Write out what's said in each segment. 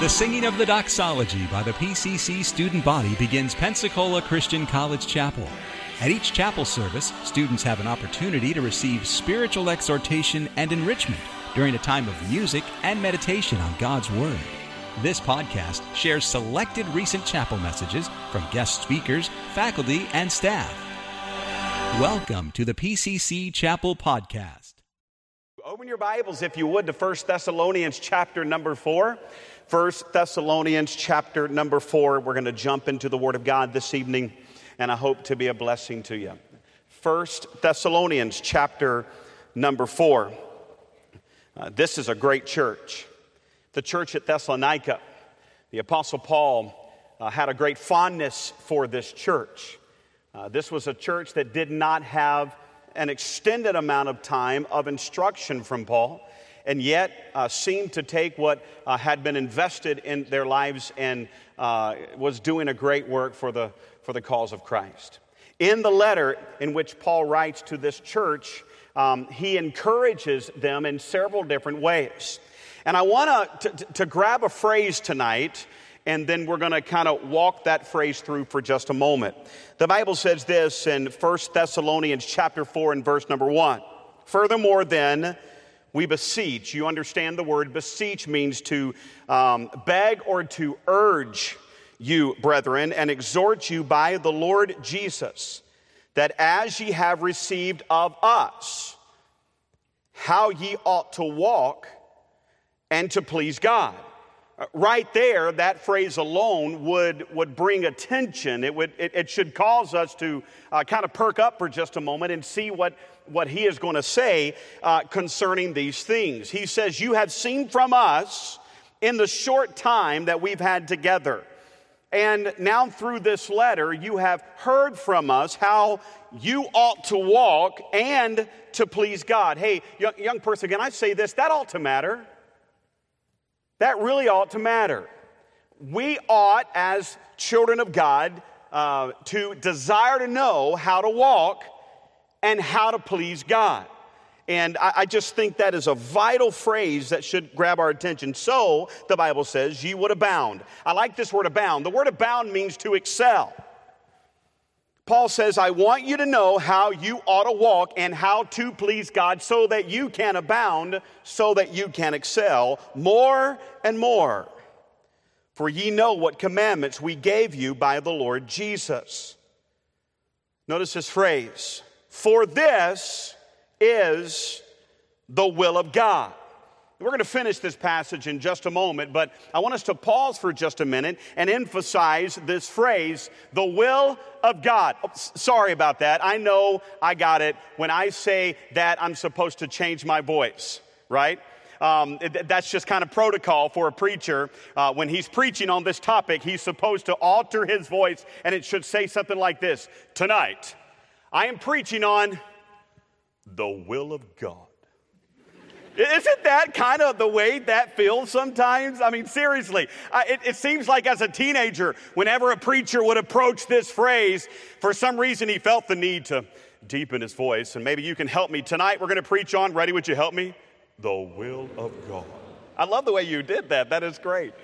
The singing of the doxology by the PCC student body begins Pensacola Christian College Chapel. At each chapel service, students have an opportunity to receive spiritual exhortation and enrichment during a time of music and meditation on God's Word. This podcast shares selected recent chapel messages from guest speakers, faculty, and staff. Welcome to the PCC Chapel Podcast. Open your Bibles, if you would, to 1 Thessalonians chapter number 4. 1 Thessalonians chapter number 4. We're going to jump into the Word of God this evening, and I hope to be a blessing to you. 1 Thessalonians chapter number 4. Uh, this is a great church. The church at Thessalonica. The Apostle Paul uh, had a great fondness for this church. Uh, this was a church that did not have an extended amount of time of instruction from Paul and yet uh, seemed to take what uh, had been invested in their lives and uh, was doing a great work for the, for the cause of Christ. In the letter in which Paul writes to this church, um, he encourages them in several different ways. And I want to, to grab a phrase tonight, and then we're going to kind of walk that phrase through for just a moment. The Bible says this in 1 Thessalonians chapter 4 and verse number 1. Furthermore, then, we beseech. You understand the word beseech means to um, beg or to urge you, brethren, and exhort you by the Lord Jesus, that as ye have received of us, how ye ought to walk and to please God. Uh, right there, that phrase alone would, would bring attention. It, would, it, it should cause us to uh, kind of perk up for just a moment and see what, what he is going to say uh, concerning these things. He says, You have seen from us in the short time that we've had together. And now, through this letter, you have heard from us how you ought to walk and to please God. Hey, young, young person, can I say this? That ought to matter. That really ought to matter. We ought, as children of God, uh, to desire to know how to walk and how to please God. And I, I, just think that is a vital phrase that should grab our attention. So, the Bible says, ye would abound. I like this word abound. The word abound means to excel. Paul says, I want you to know how you ought to walk and how to please God so that you can abound, so that you can excel more and more. For ye know what commandments we gave you by the Lord Jesus. Notice this phrase, for this is the will of God. We're going to finish this passage in just a moment, but I want us to pause for just a minute and emphasize this phrase, the will of God. Oh, sorry about that. I know I got it. When I say that, I'm supposed to change my voice, right? Um, that's just kind of protocol for a preacher. Uh, when he's preaching on this topic, he's supposed to alter his voice, and it should say something like this Tonight, I am preaching on the will of God. Isn't that kind of the way that feels sometimes? I mean, seriously, it, it, seems like as a teenager, whenever a preacher would approach this phrase, for some reason he felt the need to deepen his voice. And maybe you can help me. Tonight we're going to preach on, ready, would you help me? The will of God. I love the way you did that. That is great.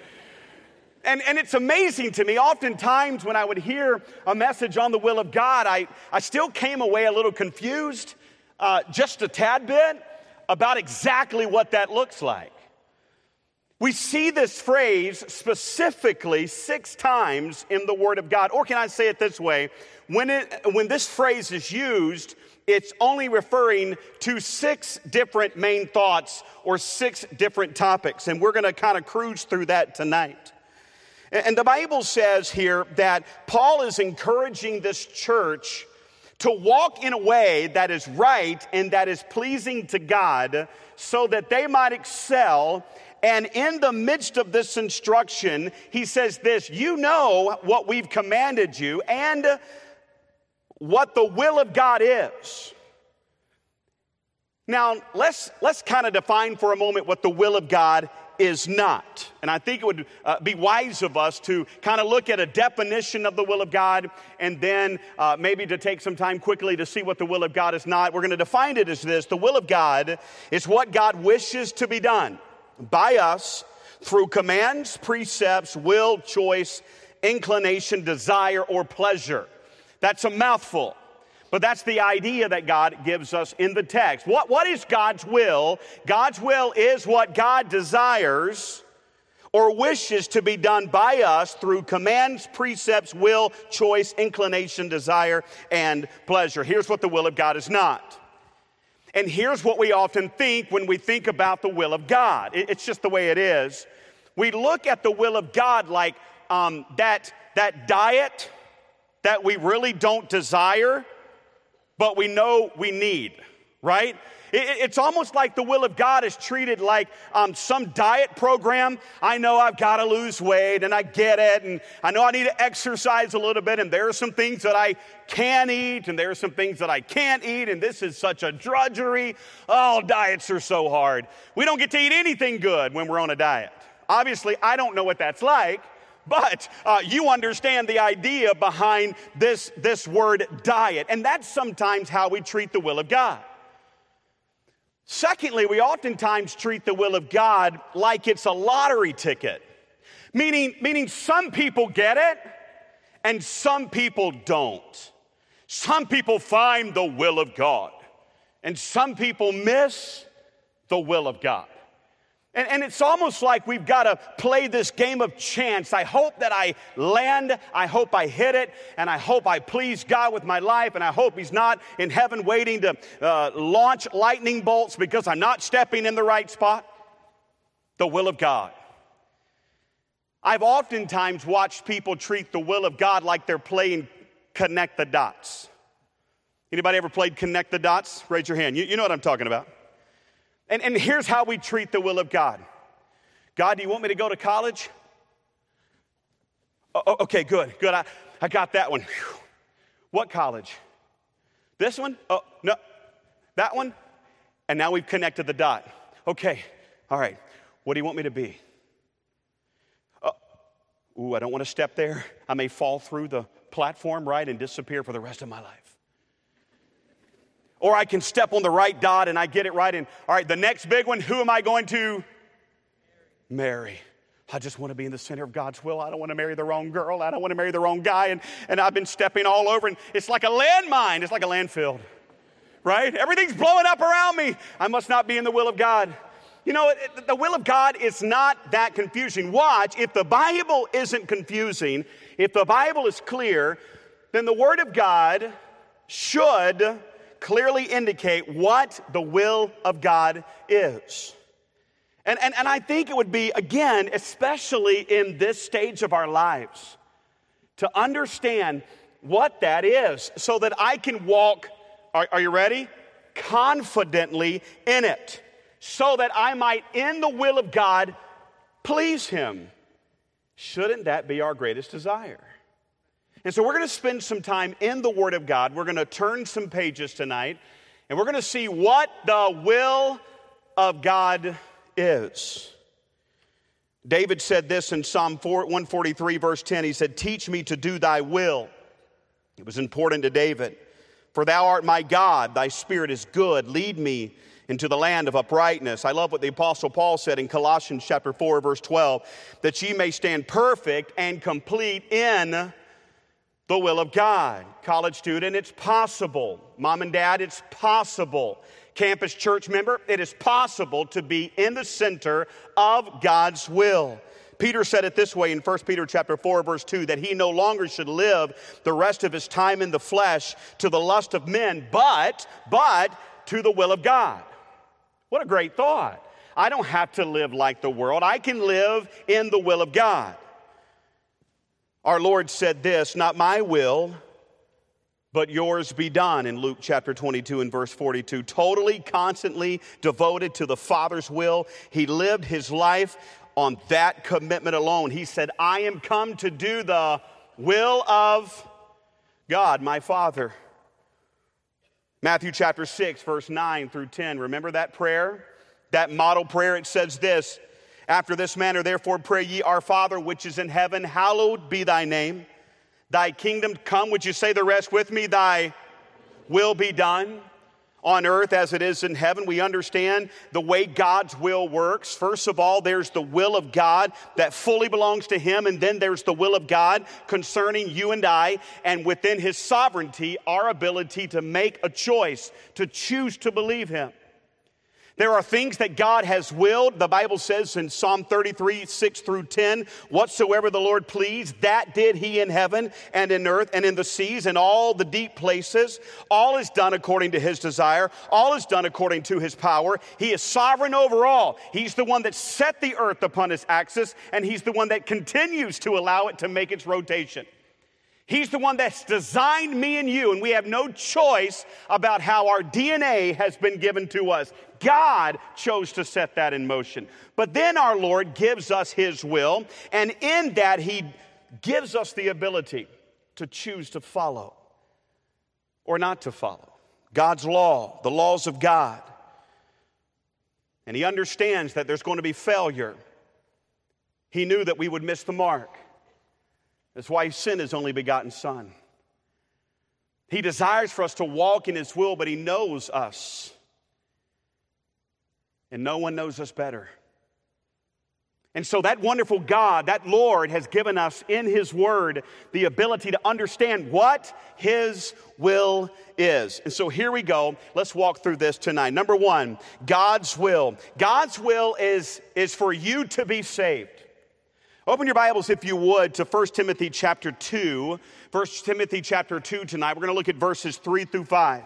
And, and it's amazing to me, oftentimes when I would hear a message on the will of God, I, I still came away a little confused, uh, just a tad bit about exactly what that looks like. We see this phrase specifically six times in the Word of God. Or can I say it this way? When, it, when this phrase is used, it's only referring to six different main thoughts or six different topics. And we're going to kind of cruise through that tonight. And the Bible says here that Paul is encouraging this church to walk in a way that is right and that is pleasing to God so that they might excel. And in the midst of this instruction, he says this You know what we've commanded you and what the will of God is. Now, let's, let's kind of define for a moment what the will of God is not. And I think it would uh, be wise of us to kind of look at a definition of the will of God and then uh, maybe to take some time quickly to see what the will of God is not. We're going to define it as this the will of God is what God wishes to be done by us through commands, precepts, will, choice, inclination, desire, or pleasure. That's a mouthful. But that's the idea that God gives us in the text. What, what is God's will? God's will is what God desires or wishes to be done by us through commands, precepts, will, choice, inclination, desire, and pleasure. Here's what the will of God is not. And here's what we often think when we think about the will of God it's just the way it is. We look at the will of God like um, that, that diet that we really don't desire, but we know we need, right? It's almost like the will of God is treated like um, some diet program. I know I've got to lose weight and I get it, and I know I need to exercise a little bit, and there are some things that I can eat, and there are some things that I can't eat, and this is such a drudgery. Oh, diets are so hard. We don't get to eat anything good when we're on a diet. Obviously, I don't know what that's like. But uh, you understand the idea behind this, this word diet. And that's sometimes how we treat the will of God. Secondly, we oftentimes treat the will of God like it's a lottery ticket, meaning, meaning some people get it and some people don't. Some people find the will of God and some people miss the will of God. And, and, it's almost like we've got to play this game of chance. I hope that I land, I hope I hit it, and I hope I please God with my life, and I hope He's not in heaven waiting to uh, launch lightning bolts because I'm not stepping in the right spot. The will of God. I've oftentimes watched people treat the will of God like they're playing connect the dots. Anybody ever played connect the dots? Raise your hand. You, you know what I'm talking about. And, and here's how we treat the will of God God, do you want me to go to college? Oh, oh, okay, good, good. I, I got that one. Whew. What college? This one? Oh, no. That one? And now we've connected the dot. Okay, all right. What do you want me to be? Oh, ooh, I don't want to step there. I may fall through the platform, right, and disappear for the rest of my life. Or I can step on the right dot and I get it right. And all right, the next big one, who am I going to marry? I just want to be in the center of God's will. I don't want to marry the wrong girl. I don't want to marry the wrong guy. And, and I've been stepping all over, and it's like a landmine. It's like a landfill, right? Everything's blowing up around me. I must not be in the will of God. You know, the will of God is not that confusing. Watch, if the Bible isn't confusing, if the Bible is clear, then the Word of God should clearly indicate what the will of God is. And, and, and I think it would be, again, especially in this stage of our lives, to understand what that is so that I can walk, are, are you ready? Confidently in it, so that I might, in the will of God, please Him. Shouldn't that be our greatest desire? And so we're going to spend some time in the Word of God. We're going to turn some pages tonight, and we're going to see what the will of God is. David said this in Psalm 143, verse 10. He said, Teach me to do thy will. It was important to David. For thou art my God, thy spirit is good. Lead me into the land of uprightness. I love what the apostle Paul said in Colossians chapter 4 verse 12, that ye may stand perfect and complete in the will of God. College student, it's possible. Mom and dad, it's possible. Campus church member, it is possible to be in the center of God's will. Peter said it this way in 1 Peter chapter 4 verse 2 that he no longer should live the rest of his time in the flesh to the lust of men but but to the will of God. What a great thought. I don't have to live like the world. I can live in the will of God. Our Lord said this, not my will, but yours be done in Luke chapter 22 and verse 42. Totally, constantly devoted to the Father's will. He lived his life on that commitment alone. He said, I am come to do the will of God, my Father. Matthew chapter 6, verse 9 through 10. Remember that prayer? That model prayer, it says this after this manner, therefore, pray ye, Our Father which is in heaven, hallowed be thy name. Thy kingdom come. Would you say the rest with me? Thy will be done on earth as it is in heaven. We understand the way God's will works. First of all, there's the will of God that fully belongs to Him, and then there's the will of God concerning you and I, and within His sovereignty, our ability to make a choice, to choose to believe Him. There are things that God has willed. The Bible says in Psalm 33, 6 through 10, whatsoever the Lord pleased, that did he in heaven and in earth and in the seas and all the deep places. All is done according to his desire. All is done according to his power. He is sovereign over all. He's the one that set the earth upon its axis and he's the one that continues to allow it to make its rotation. He's the one that's designed me and you, and we have no choice about how our DNA has been given to us. God chose to set that in motion. But then our Lord gives us His will, and in that, He gives us the ability to choose to follow or not to follow God's law, the laws of God. And He understands that there's going to be failure. He knew that we would miss the mark. That's why He sent His only begotten Son. He desires for us to walk in His will, but He knows us. And no one knows us better. And so, that wonderful God, that Lord, has given us in His Word the ability to understand what His will is. And so, here we go. Let's walk through this tonight. Number one, God's will. God's will is, is for you to be saved. Open your Bibles, if you would, to 1 Timothy chapter 2. 1 Timothy chapter 2 tonight. We're going to look at verses 3 through 5.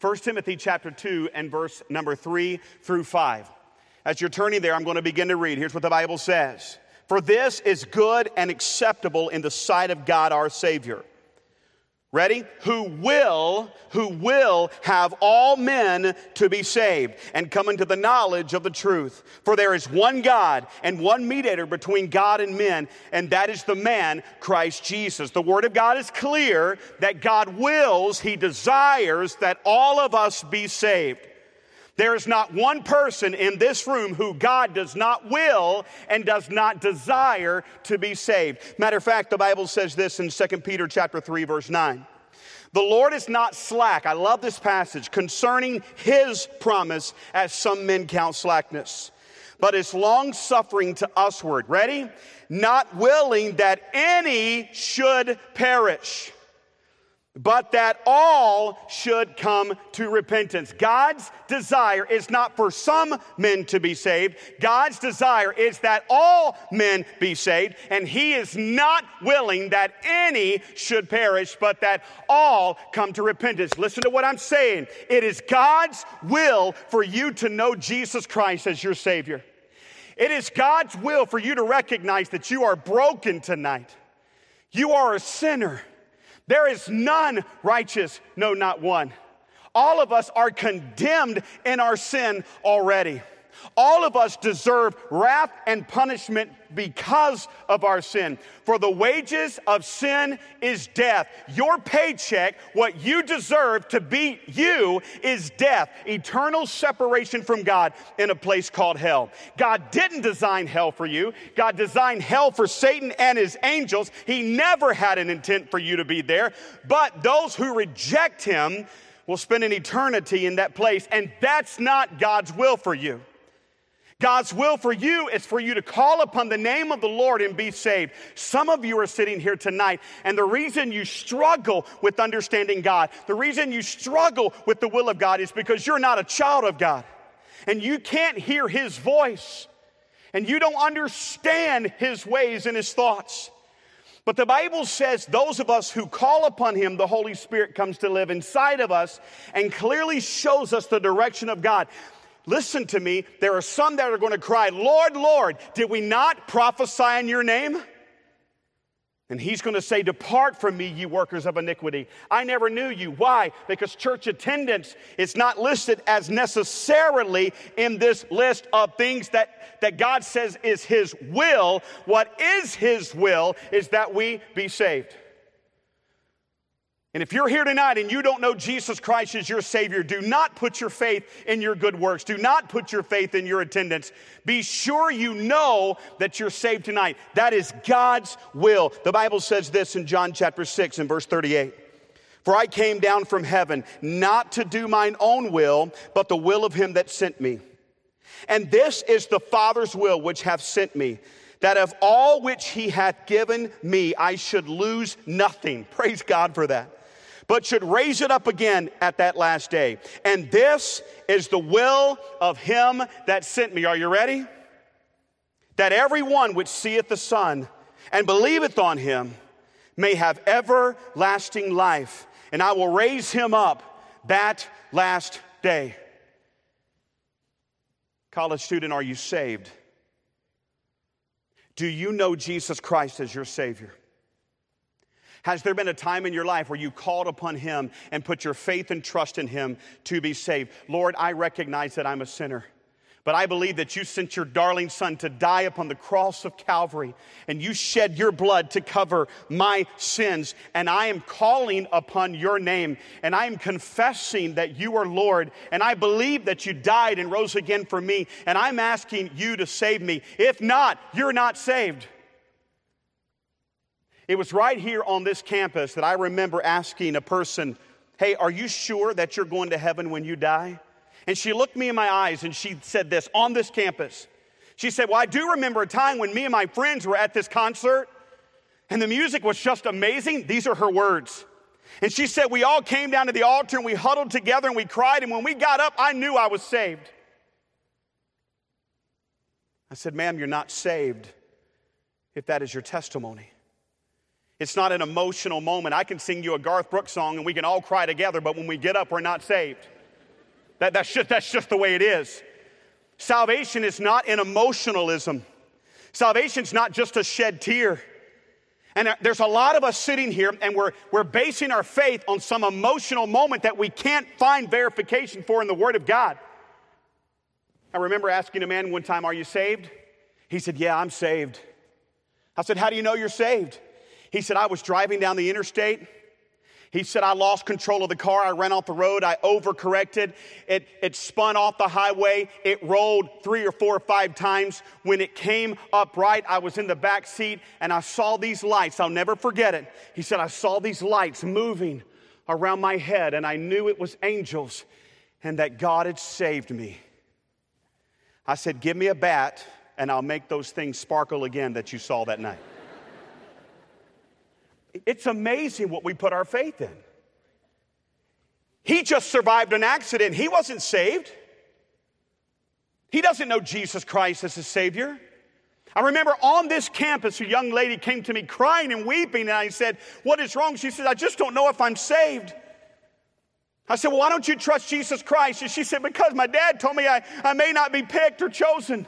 1 Timothy chapter 2 and verse number 3 through 5. As you're turning there, I'm going to begin to read. Here's what the Bible says For this is good and acceptable in the sight of God our Savior Ready? Who will, who will have all men to be saved and come into the knowledge of the truth. For there is one God and one mediator between God and men, and that is the man, Christ Jesus. The Word of God is clear that God wills, He desires that all of us be saved. There is not one person in this room who God does not will and does not desire to be saved. Matter of fact, the Bible says this in 2 Peter chapter 3 verse 9. The Lord is not slack. I love this passage concerning his promise as some men count slackness, but is long suffering to usward. Ready? Not willing that any should perish but that all should come to repentance. God's desire is not for some men to be saved. God's desire is that all men be saved, and He is not willing that any should perish, but that all come to repentance. Listen to what I'm saying. It is God's will for you to know Jesus Christ as your Savior. It is God's will for you to recognize that you are broken tonight. You are a sinner. There is none righteous, no, not one. All of us are condemned in our sin already. All of us deserve wrath and punishment because of our sin. For the wages of sin is death. Your paycheck, what you deserve to be you, is death, eternal separation from God in a place called hell. God didn't design hell for you, God designed hell for Satan and his angels. He never had an intent for you to be there. But those who reject him will spend an eternity in that place, and that's not God's will for you. God's will for you is for you to call upon the name of the Lord and be saved. Some of you are sitting here tonight, and the reason you struggle with understanding God, the reason you struggle with the will of God is because you're not a child of God and you can't hear His voice and you don't understand His ways and His thoughts. But the Bible says those of us who call upon Him, the Holy Spirit comes to live inside of us and clearly shows us the direction of God. Listen to me. There are some that are going to cry, Lord, Lord, did we not prophesy in your name? And he's going to say, Depart from me, you workers of iniquity. I never knew you. Why? Because church attendance is not listed as necessarily in this list of things that, that God says is his will. What is his will is that we be saved. And if you're here tonight and you don't know Jesus Christ as your Savior, do not put your faith in your good works. Do not put your faith in your attendance. Be sure you know that you're saved tonight. That is God's will. The Bible says this in John chapter 6 and verse 38. For I came down from heaven not to do mine own will, but the will of him that sent me. And this is the Father's will which hath sent me, that of all which he hath given me, I should lose nothing. Praise God for that. But should raise it up again at that last day. And this is the will of him that sent me. Are you ready? That every one which seeth the Son and believeth on him may have everlasting life and I will raise him up that last day. College student, are you saved? Do you know Jesus Christ as your Savior? Has there been a time in your life where you called upon Him and put your faith and trust in Him to be saved? Lord, I recognize that I'm a sinner. But I believe that you sent your darling son to die upon the cross of Calvary and you shed your blood to cover my sins. And I am calling upon your name and I am confessing that you are Lord. And I believe that you died and rose again for me. And I'm asking you to save me. If not, you're not saved. It was right here on this campus that I remember asking a person, Hey, are you sure that you're going to heaven when you die? And she looked me in my eyes and she said this on this campus. She said, Well, I do remember a time when me and my friends were at this concert and the music was just amazing. These are her words. And she said, We all came down to the altar and we huddled together and we cried. And when we got up, I knew I was saved. I said, Ma'am, you're not saved if that is your testimony. It's not an emotional moment. I can sing you a Garth Brooks song and we can all cry together, but when we get up, we're not saved. That, that's, just, that's just the way it is. Salvation is not an emotionalism. Salvation is not just a shed tear. And there's a lot of us sitting here and we're, we're basing our faith on some emotional moment that we can't find verification for in the Word of God. I remember asking a man one time, Are you saved? He said, Yeah, I'm saved. I said, How do you know you're saved? He said, I was driving down the interstate he said, I lost control of the car. I ran off the road. I overcorrected. It, it spun off the highway. It rolled three or four or five times. When it came upright, I was in the back seat and I saw these lights. I'll never forget it. He said, I saw these lights moving around my head and I knew it was angels and that God had saved me. I said, Give me a bat and I'll make those things sparkle again that you saw that night. It's amazing what we put our faith in. He just survived an accident. He wasn't saved. He doesn't know Jesus Christ as his Savior. I remember on this campus, a young lady came to me crying and weeping, and I said, What is wrong? She said, I just don't know if I'm saved. I said, Well, why don't you trust Jesus Christ? And she said, Because my dad told me I, I may not be picked or chosen.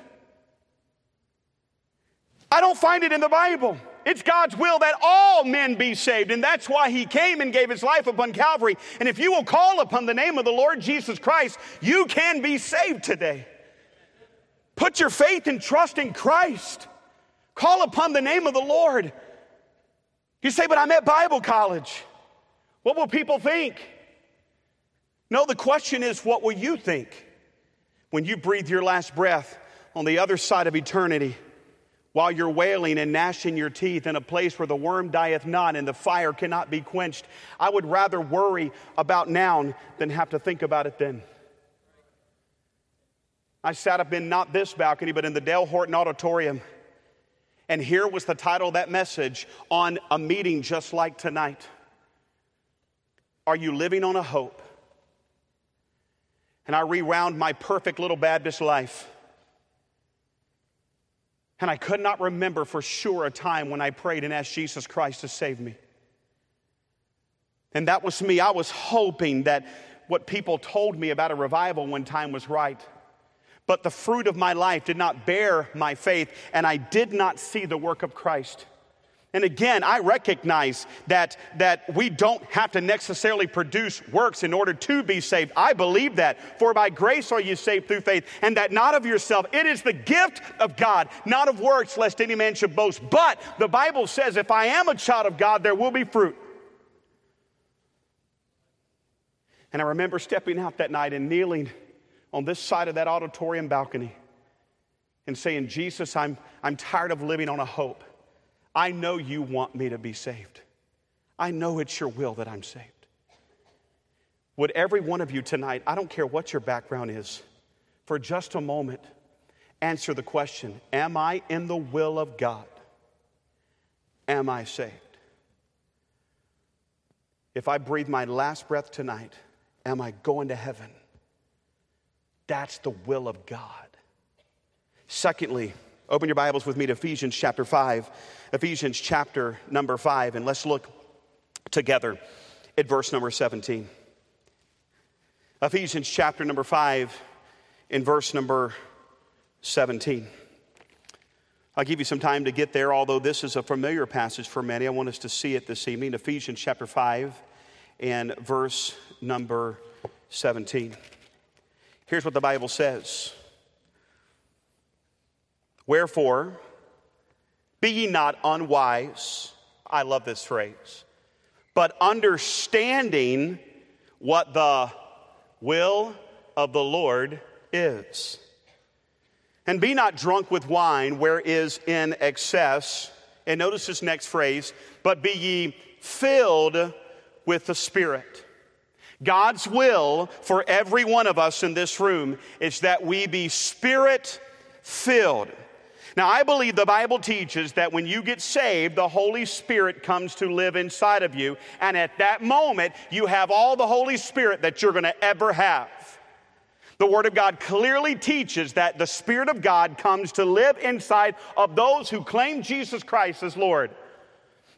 I don't find it in the Bible. It's God's will that all men be saved. And that's why he came and gave his life upon Calvary. And if you will call upon the name of the Lord Jesus Christ, you can be saved today. Put your faith and trust in Christ. Call upon the name of the Lord. You say, but I'm at Bible college. What will people think? No, the question is, what will you think when you breathe your last breath on the other side of eternity? While you're wailing and gnashing your teeth in a place where the worm dieth not and the fire cannot be quenched. I would rather worry about now than have to think about it then. I sat up in not this balcony, but in the Dale Horton Auditorium. And here was the title of that message on a meeting just like tonight. Are you living on a hope? And I rewound my perfect little Baptist life. And I could not remember for sure a time when I prayed and asked Jesus Christ to save me. And that was me. I was hoping that what people told me about a revival one time was right. But the fruit of my life did not bear my faith, and I did not see the work of Christ. And again, I recognize that, that we don't have to necessarily produce works in order to be saved. I believe that. For by grace are you saved through faith, and that not of yourself. It is the gift of God, not of works, lest any man should boast. But the Bible says, if I am a child of God, there will be fruit. And I remember stepping out that night and kneeling on this side of that auditorium balcony and saying, Jesus, I'm, I'm tired of living on a hope. I know you want me to be saved. I know it's your will that I'm saved. would every one of you tonight, I don't care what your background is, for just a moment, answer the question Am I in the will of God? Am I saved? If I breathe my last breath tonight, am I going to heaven? That's the will of God. Secondly, open your Bibles with me to Ephesians chapter 5. Ephesians chapter number 5, and let's look together at verse number 17. Ephesians chapter number 5, in verse number 17. I'll give you some time to get there, although this is a familiar passage for many. I want us to see it this evening. Ephesians chapter 5 and verse number 17. Here's what the Bible says Wherefore, be ye not unwise. I love this phrase. But understanding what the will of the Lord is. And be not drunk with wine, where is in excess. And notice this next phrase, but be ye filled with the Spirit. God's will for every one of us in this room is that we be spirit filled. Now, I believe the Bible teaches that when you get saved, the Holy Spirit comes to live inside of you. And at that moment, you have all the Holy Spirit that you're going to ever have. The Word of God clearly teaches that the Spirit of God comes to live inside of those who claim Jesus Christ as Lord.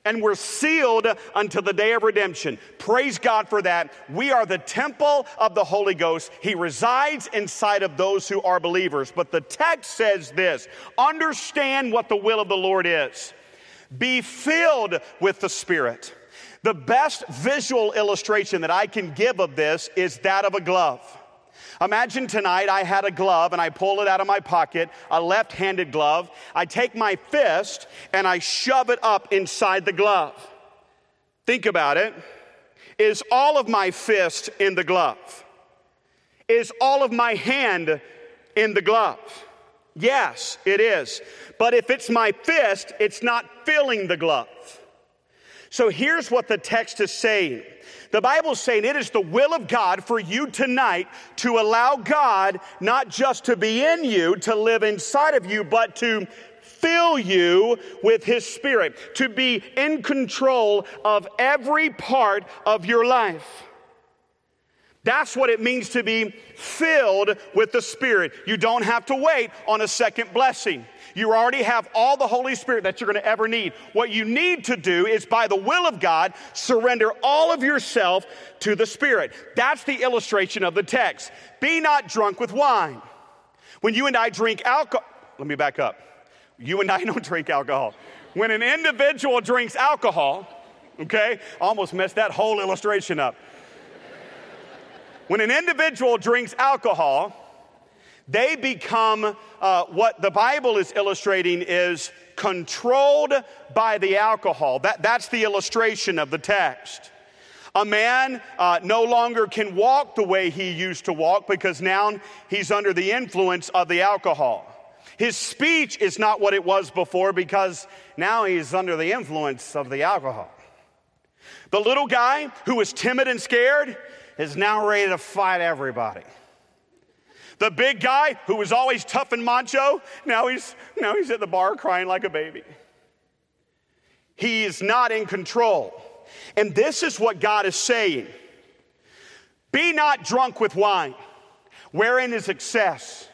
And we're sealed until the day of redemption. Praise God for that. We are the temple of the Holy Ghost. He resides inside of those who are believers. But the text says this understand what the will of the Lord is, be filled with the Spirit. The best visual illustration that I can give of this is that of a glove. Imagine tonight I had a glove and I pull it out of my pocket, a left handed glove. I take my fist and I shove it up inside the glove. Think about it. Is all of my fist in the glove? Is all of my hand in the glove? Yes, it is. But if it's my fist, it's not filling the glove. So here's what the text is saying the Bible's saying it is the will of God for you tonight to allow God not just to be in you, to live inside of you, but to fill you with His Spirit, to be in control of every part of your life. That's what it means to be filled with the Spirit. You don't have to wait on a second blessing. You already have all the Holy Spirit that you're going to ever need. What you need to do is, by the will of God, surrender all of yourself to the Spirit. That's the illustration of the text. Be not drunk with wine. When you and I drink alcohol, let me back up. You and I don't drink alcohol. When an individual drinks alcohol, okay, almost messed that whole illustration up. When an individual drinks alcohol, they become uh, what the Bible is illustrating is controlled by the alcohol. That, that's the illustration of the text. A man uh, no longer can walk the way he used to walk because now he's under the influence of the alcohol. His speech is not what it was before because now he's under the influence of the alcohol. The little guy who was timid and scared is now ready to fight everybody. The big guy who was always tough and macho, now he's, now he's at the bar crying like a baby. He is not in control. And this is what God is saying Be not drunk with wine, wherein is excess,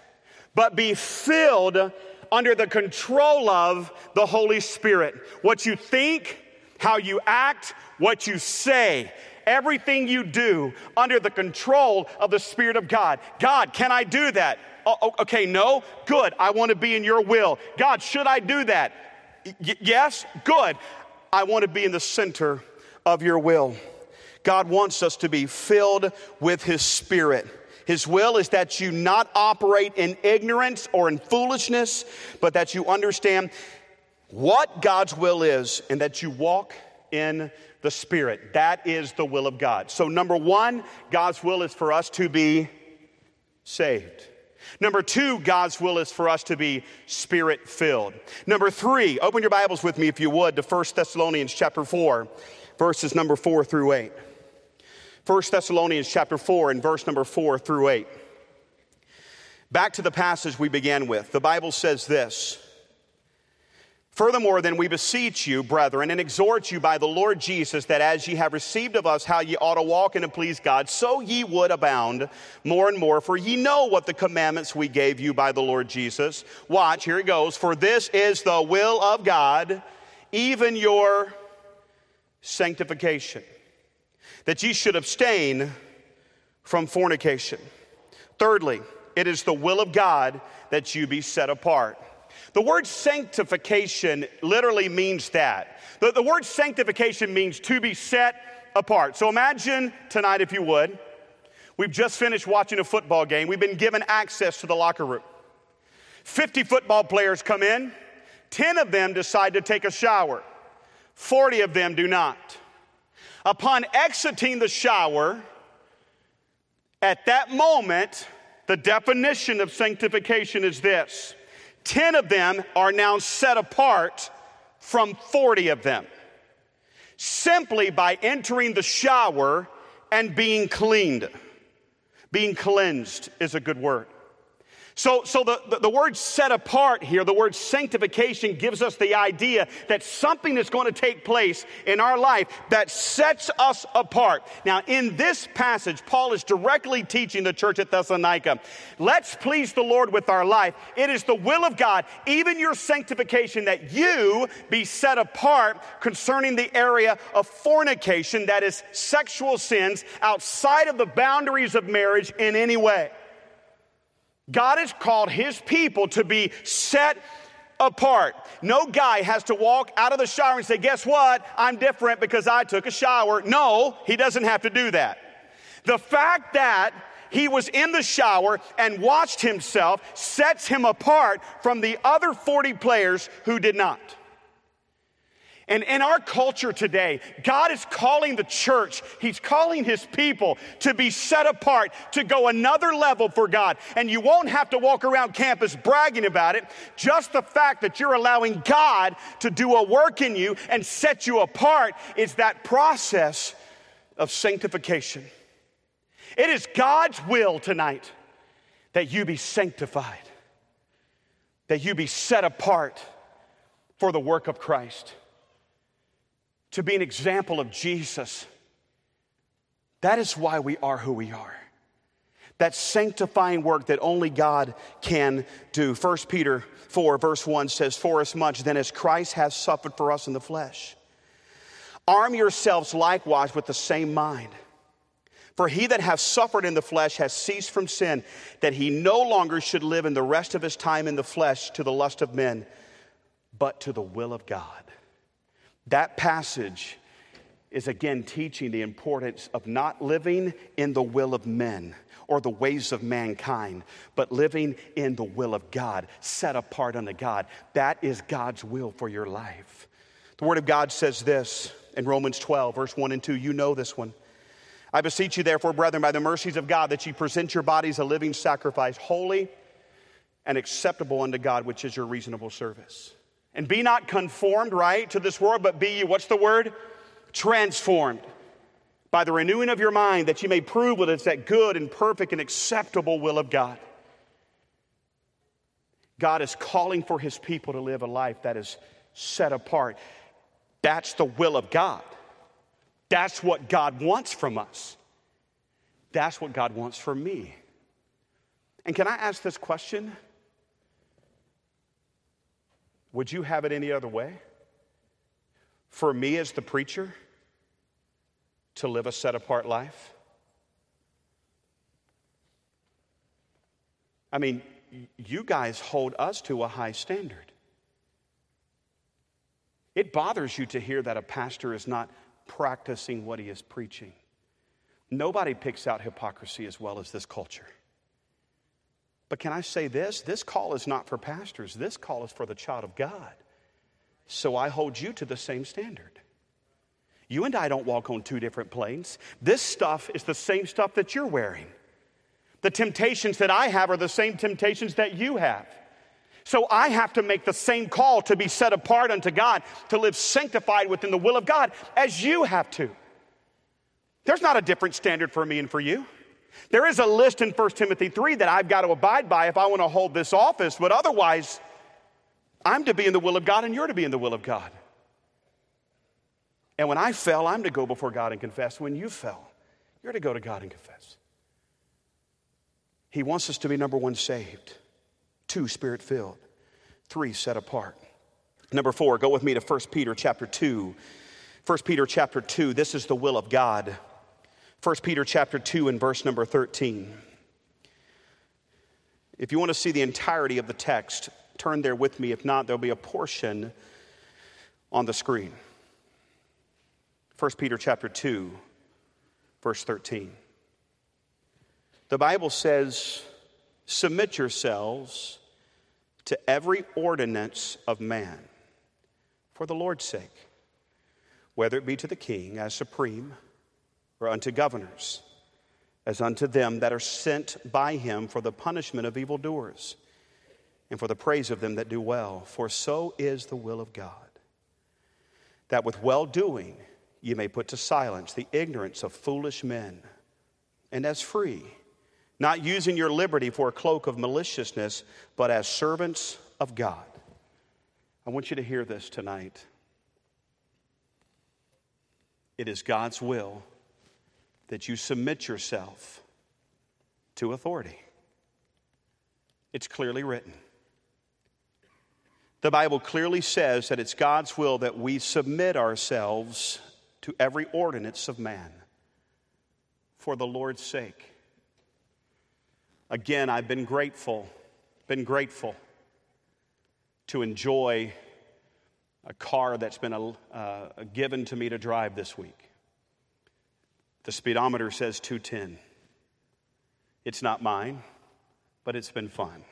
but be filled under the control of the Holy Spirit. What you think, how you act, what you say, everything you do under the control of the Spirit of God. God, can I do that? Oh, oh okay, no? Good. I want to be in your will. God, should I do that? Y- yes? Good. I want to be in the center of your will. God wants us to be filled with His Spirit. His will is that you not operate in ignorance or in foolishness, but that you understand what God's will is and that you walk in the Spirit. That is the will of God. So, number one, God's will is for us to be saved. Number two, God's will is for us to be spirit filled. Number three, open your Bibles with me if you would to 1 Thessalonians chapter 4, verses number 4 through 8. 1 Thessalonians chapter 4 and verse number 4 through 8. Back to the passage we began with. The Bible says this Furthermore, then we beseech you, brethren, and exhort you by the Lord Jesus, that as ye have received of us how ye ought to walk and to please God, so ye would abound more and more. For ye know what the commandments we gave you by the Lord Jesus. Watch, here it goes. For this is the will of God, even your sanctification, that ye should abstain from fornication. Thirdly, it is the will of God that you be set apart. The word sanctification literally means that. The, the word sanctification means to be set apart. So imagine tonight, if you would, we've just finished watching a football game. We've been given access to the locker room. 50 football players come in, 10 of them decide to take a shower, 40 of them do not. Upon exiting the shower, at that moment, the definition of sanctification is this 10 of them are now set apart from 40 of them simply by entering the shower and being cleaned. Being cleansed is a good word. So, so the, the, the, word set apart here, the word sanctification gives us the idea that something is going to take place in our life that sets us apart. Now, in this passage, Paul is directly teaching the church at Thessalonica. Let's please the Lord with our life. It is the will of God, even your sanctification, that you be set apart concerning the area of fornication, that is sexual sins outside of the boundaries of marriage in any way. God has called his people to be set apart. No guy has to walk out of the shower and say, Guess what? I'm different because I took a shower. No, he doesn't have to do that. The fact that he was in the shower and watched himself sets him apart from the other 40 players who did not. And in our culture today, God is calling the church, He's calling His people to be set apart, to go another level for God. And you won't have to walk around campus bragging about it. Just the fact that you're allowing God to do a work in you and set you apart is that process of sanctification. It is God's will tonight that you be sanctified, that you be set apart for the work of Christ to be an example of Jesus. That is why we are who we are. That sanctifying work that only God can do. 1 Peter 4, verse 1 says, For as much then as Christ has suffered for us in the flesh, arm yourselves likewise with the same mind. For he that hath suffered in the flesh has ceased from sin, that he no longer should live in the rest of his time in the flesh to the lust of men, but to the will of God. That passage is again teaching the importance of not living in the will of men or the ways of mankind, but living in the will of God, set apart unto God. That is God's will for your life. The Word of God says this in Romans 12, verse 1 and 2. You know this one. I beseech you, therefore, brethren, by the mercies of God, that ye present your bodies a living sacrifice, holy and acceptable unto God, which is your reasonable service. And be not conformed, right, to this world, but be you, what's the word? Transformed by the renewing of your mind, that you may prove what is that good and perfect and acceptable will of God. God is calling for his people to live a life that is set apart. That's the will of God. That's what God wants from us. That's what God wants from me. And can I ask this question? Would you have it any other way? For me as the preacher to live a set apart life? I mean, you guys hold us to a high standard. It bothers you to hear that a pastor is not practicing what he is preaching. Nobody picks out hypocrisy as well as this culture. But can I say this? This call is not for pastors, this call is for the child of God. So I hold you to the same standard. You and I don't walk on two different planes. This stuff is the same stuff that you're wearing. The temptations that I have are the same temptations that you have. So I have to make the same call to be set apart unto God, to live sanctified within the will of God, as you have to. There's not a different standard for me and for you. There is a list in 1 Timothy 3 that I've got to abide by if I want to hold this office, but otherwise, I'm to be in the will of God and you're to be in the will of God. And when I fell, I'm to go before God and confess. When you fell, you're to go to God and confess. He wants us to be number one, saved, two, spirit filled, three, set apart. Number four, go with me to 1 Peter chapter 2. 1 Peter chapter 2, this is the will of God. 1 Peter chapter 2 and verse number 13. If you want to see the entirety of the text, turn there with me. If not, there'll be a portion on the screen. 1 Peter chapter 2, verse 13. The Bible says, Submit yourselves to every ordinance of man for the Lord's sake, whether it be to the king as supreme or unto governors, as unto them that are sent by him for the punishment of evildoers and for the praise of them that do well. For so is the will of God, that with well doing you may put to silence the ignorance of foolish men, and as free, not using your liberty for a cloak of maliciousness, but as servants of God. I want you to hear this tonight. It is God's will that you submit yourself to authority. It's clearly written. The Bible clearly says that it's God's will that we submit ourselves to every ordinance of man for the Lord's sake. Again, I've been grateful, been grateful to enjoy a car that's been a, uh, given to me to drive this week. The speedometer says 210. It's not mine, but it's been fun.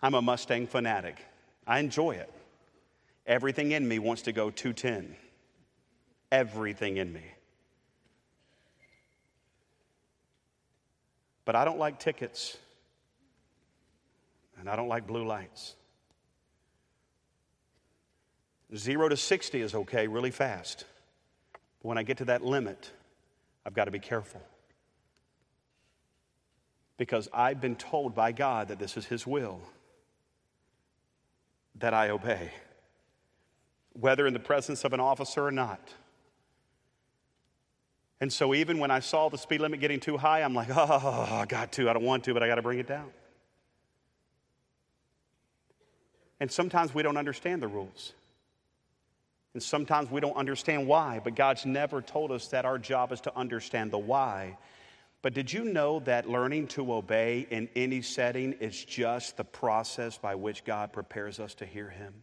I'm a Mustang fanatic. I enjoy it. Everything in me wants to go 210. Everything in me. But I don't like tickets, and I don't like blue lights. Zero to 60 is okay really fast. But when I get to that limit, I've got to be careful. Because I've been told by God that this is His will that I obey, whether in the presence of an officer or not. And so, even when I saw the speed limit getting too high, I'm like, oh, I got to. I don't want to, but I got to bring it down. And sometimes we don't understand the rules. And sometimes we don't understand why, but God's never told us that our job is to understand the why. But did you know that learning to obey in any setting is just the process by which God prepares us to hear Him?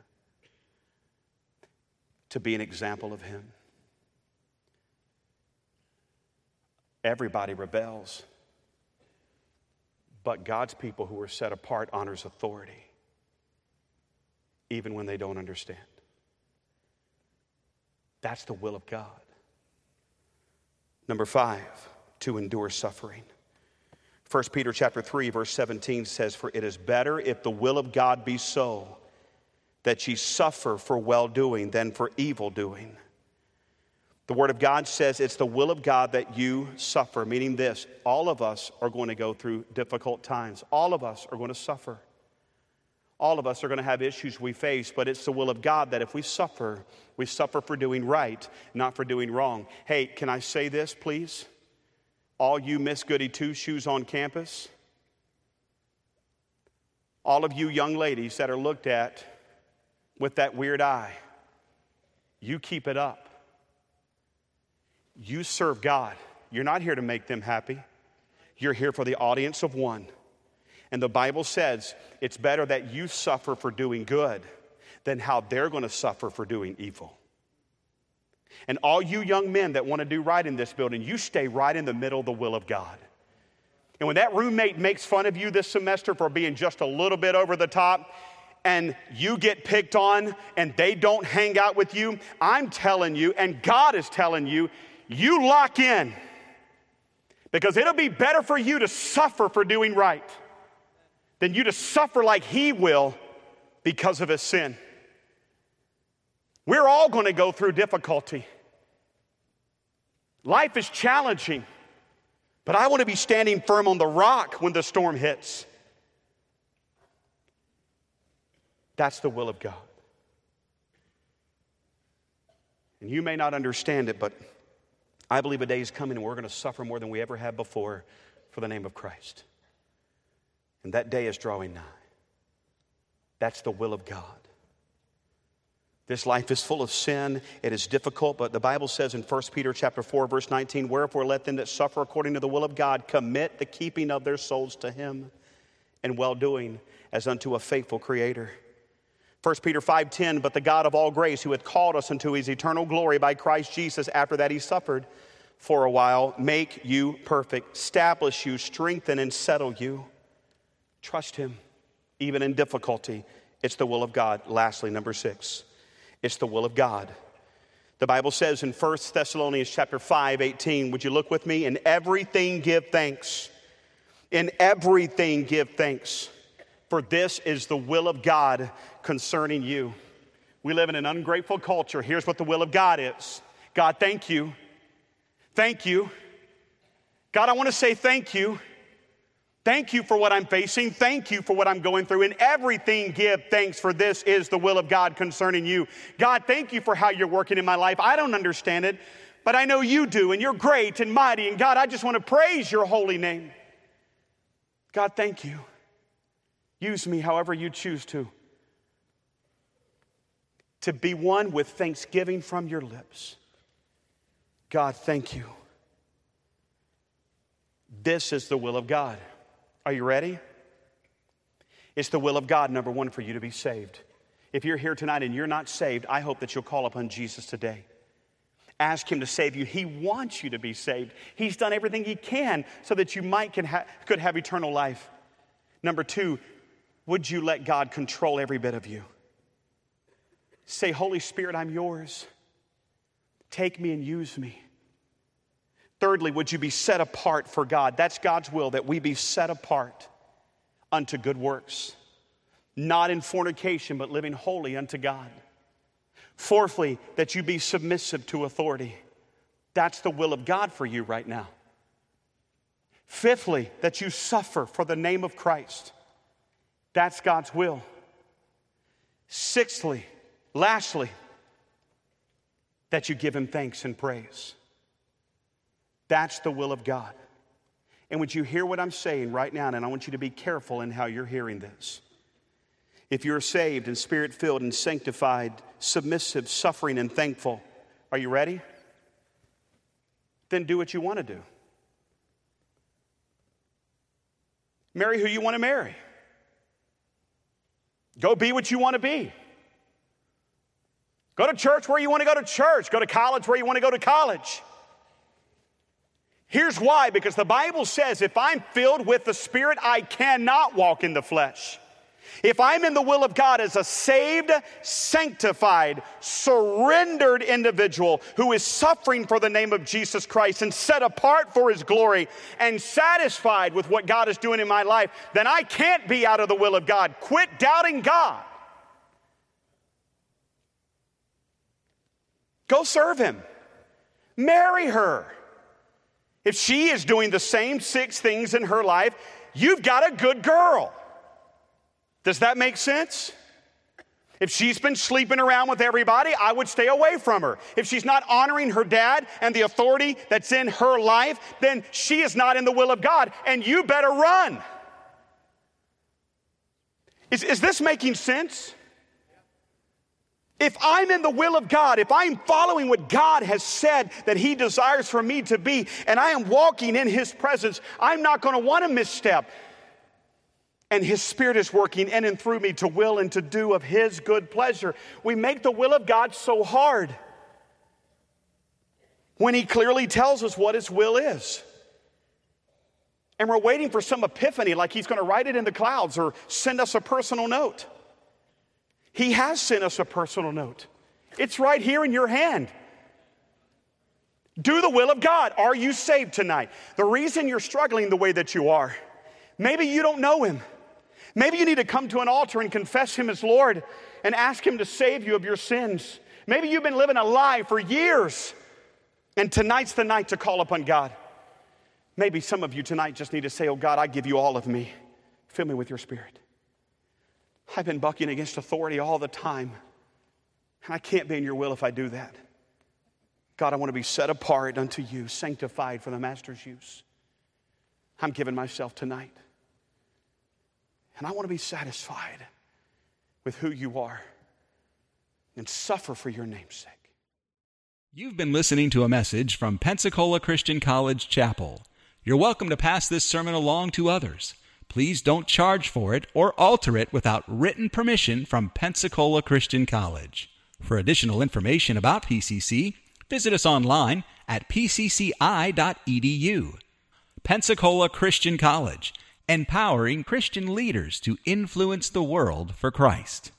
To be an example of Him? Everybody rebels. But God's people who are set apart honors authority, even when they don't understand. That's the will of God. Number five, to endure suffering. 1 Peter chapter 3, verse 17 says, For it is better if the will of God be so that ye suffer for well doing than for evil doing. The Word of God says it's the will of God that you suffer, meaning this all of us are going to go through difficult times, all of us are going to suffer. All of us are going to have issues we face, but it's the will of God that if we suffer, we suffer for doing right, not for doing wrong. Hey, can I say this, please? All you Miss Goody Two Shoes on campus, all of you young ladies that are looked at with that weird eye, you keep it up. You serve God. You're not here to make them happy, you're here for the audience of one. And the Bible says it's better that you suffer for doing good than how they're going to suffer for doing evil. And all you young men that want to do right in this building, you stay right in the middle of the will of God. And when that roommate makes fun of you this semester for being just a little bit over the top, and you get picked on and they don't hang out with you, I'm telling you, and God is telling you, you lock in. Because it'll be better for you to suffer for doing right than you to suffer like he will because of his sin. We're all going to go through difficulty. Life is challenging, but I want to be standing firm on the rock when the storm hits. That's the will of God. And you may not understand it, but I believe a day is coming and we're going to suffer more than we ever have before for the name of Christ. And that day is drawing nigh. That's the will of God. This life is full of sin. It is difficult, but the Bible says in 1 Peter chapter 4 verse 19, "Wherefore let them that suffer according to the will of God commit the keeping of their souls to him and well-doing as unto a faithful creator." 1 Peter 5:10, "But the God of all grace who hath called us unto his eternal glory by Christ Jesus after that he suffered for a while, make you perfect, establish you, strengthen and settle you." Trust him even in difficulty. It's the will of God. Lastly, number 6. It's the will of God. The Bible says in 1 Thessalonians chapter 5, 18, would you look with me? In everything give thanks. In everything give thanks. For this is the will of God concerning you. We live in an ungrateful culture. Here's what the will of God is God, thank you. Thank you. God, I want to say thank you. Thank you for what I'm facing. Thank you for what I'm going through. In everything, give thanks, for this is the will of God concerning you. God, thank you for how you're working in my life. I don't understand it, but I know you do, and you're great and mighty. And God, I just want to praise your holy name. God, thank you. Use me however you choose to. To be one with thanksgiving from your lips. God, thank you. This is the will of God. Are you ready? It's the will of God, number one, for you to be saved. If you're here tonight and you're not saved, I hope that you'll call upon Jesus today. Ask Him to save you. He wants you to be saved. He's done everything He can so that you might can ha- could have eternal life. Number two, would you let God control every bit of you? Say, Holy Spirit, I'm yours. Take me and use me. Thirdly, would you be set apart for God? That's God's will, that we be set apart unto good works, not in fornication, but living holy unto God. Fourthly, that you be submissive to authority. That's the will of God for you right now. Fifthly, that you suffer for the name of Christ. That's God's will. Sixthly, lastly, that you give Him thanks and praise. That's the will of God. And would you hear what I'm saying right now? And I want you to be careful in how you're hearing this. If you're saved and spirit filled and sanctified, submissive, suffering, and thankful, are you ready? Then do what you want to do. Marry who you want to marry. Go be what you want to be. Go to church where you want to go to church. Go to college where you want to go to college. Here's why because the Bible says if I'm filled with the Spirit, I cannot walk in the flesh. If I'm in the will of God as a saved, sanctified, surrendered individual who is suffering for the name of Jesus Christ and set apart for his glory and satisfied with what God is doing in my life, then I can't be out of the will of God. Quit doubting God. Go serve him. Marry her. If she is doing the same six things in her life, you've got a good girl. Does that make sense? If she's been sleeping around with everybody, I would stay away from her. If she's not honoring her dad and the authority that's in her life, then she is not in the will of God, and you better run. Is, is this making sense? If I'm in the will of God, if I'm following what God has said that He desires for me to be, and I am walking in His presence, I'm not going to want to misstep. And His Spirit is working in and through me to will and to do of His good pleasure. We make the will of God so hard when He clearly tells us what His will is. And we're waiting for some epiphany, like He's going to write it in the clouds or send us a personal note. He has sent us a personal note. It's right here in your hand. Do the will of God. Are you saved tonight? The reason you're struggling the way that you are, maybe you don't know Him. Maybe you need to come to an altar and confess Him as Lord and ask Him to save you of your sins. Maybe you've been living a lie for years And tonight's the night to call upon God. Maybe some of you tonight just need to say, Oh God, I give you all of me. Fill me with your spirit. I've been bucking against authority all the time, and I can't be in your will if I do that. God, I want to be set apart unto you, sanctified for the Master's use. I'm giving myself tonight. And I want to be satisfied with who you are and suffer for your name's sake. You've been listening to a message from Pensacola Christian College Chapel. You're welcome to pass this sermon along to others. Please don't charge for it or alter it without written permission from Pensacola Christian College. For additional information about PCC, visit us online at pcci.edu. Pensacola Christian College, empowering Christian leaders to influence the world for Christ.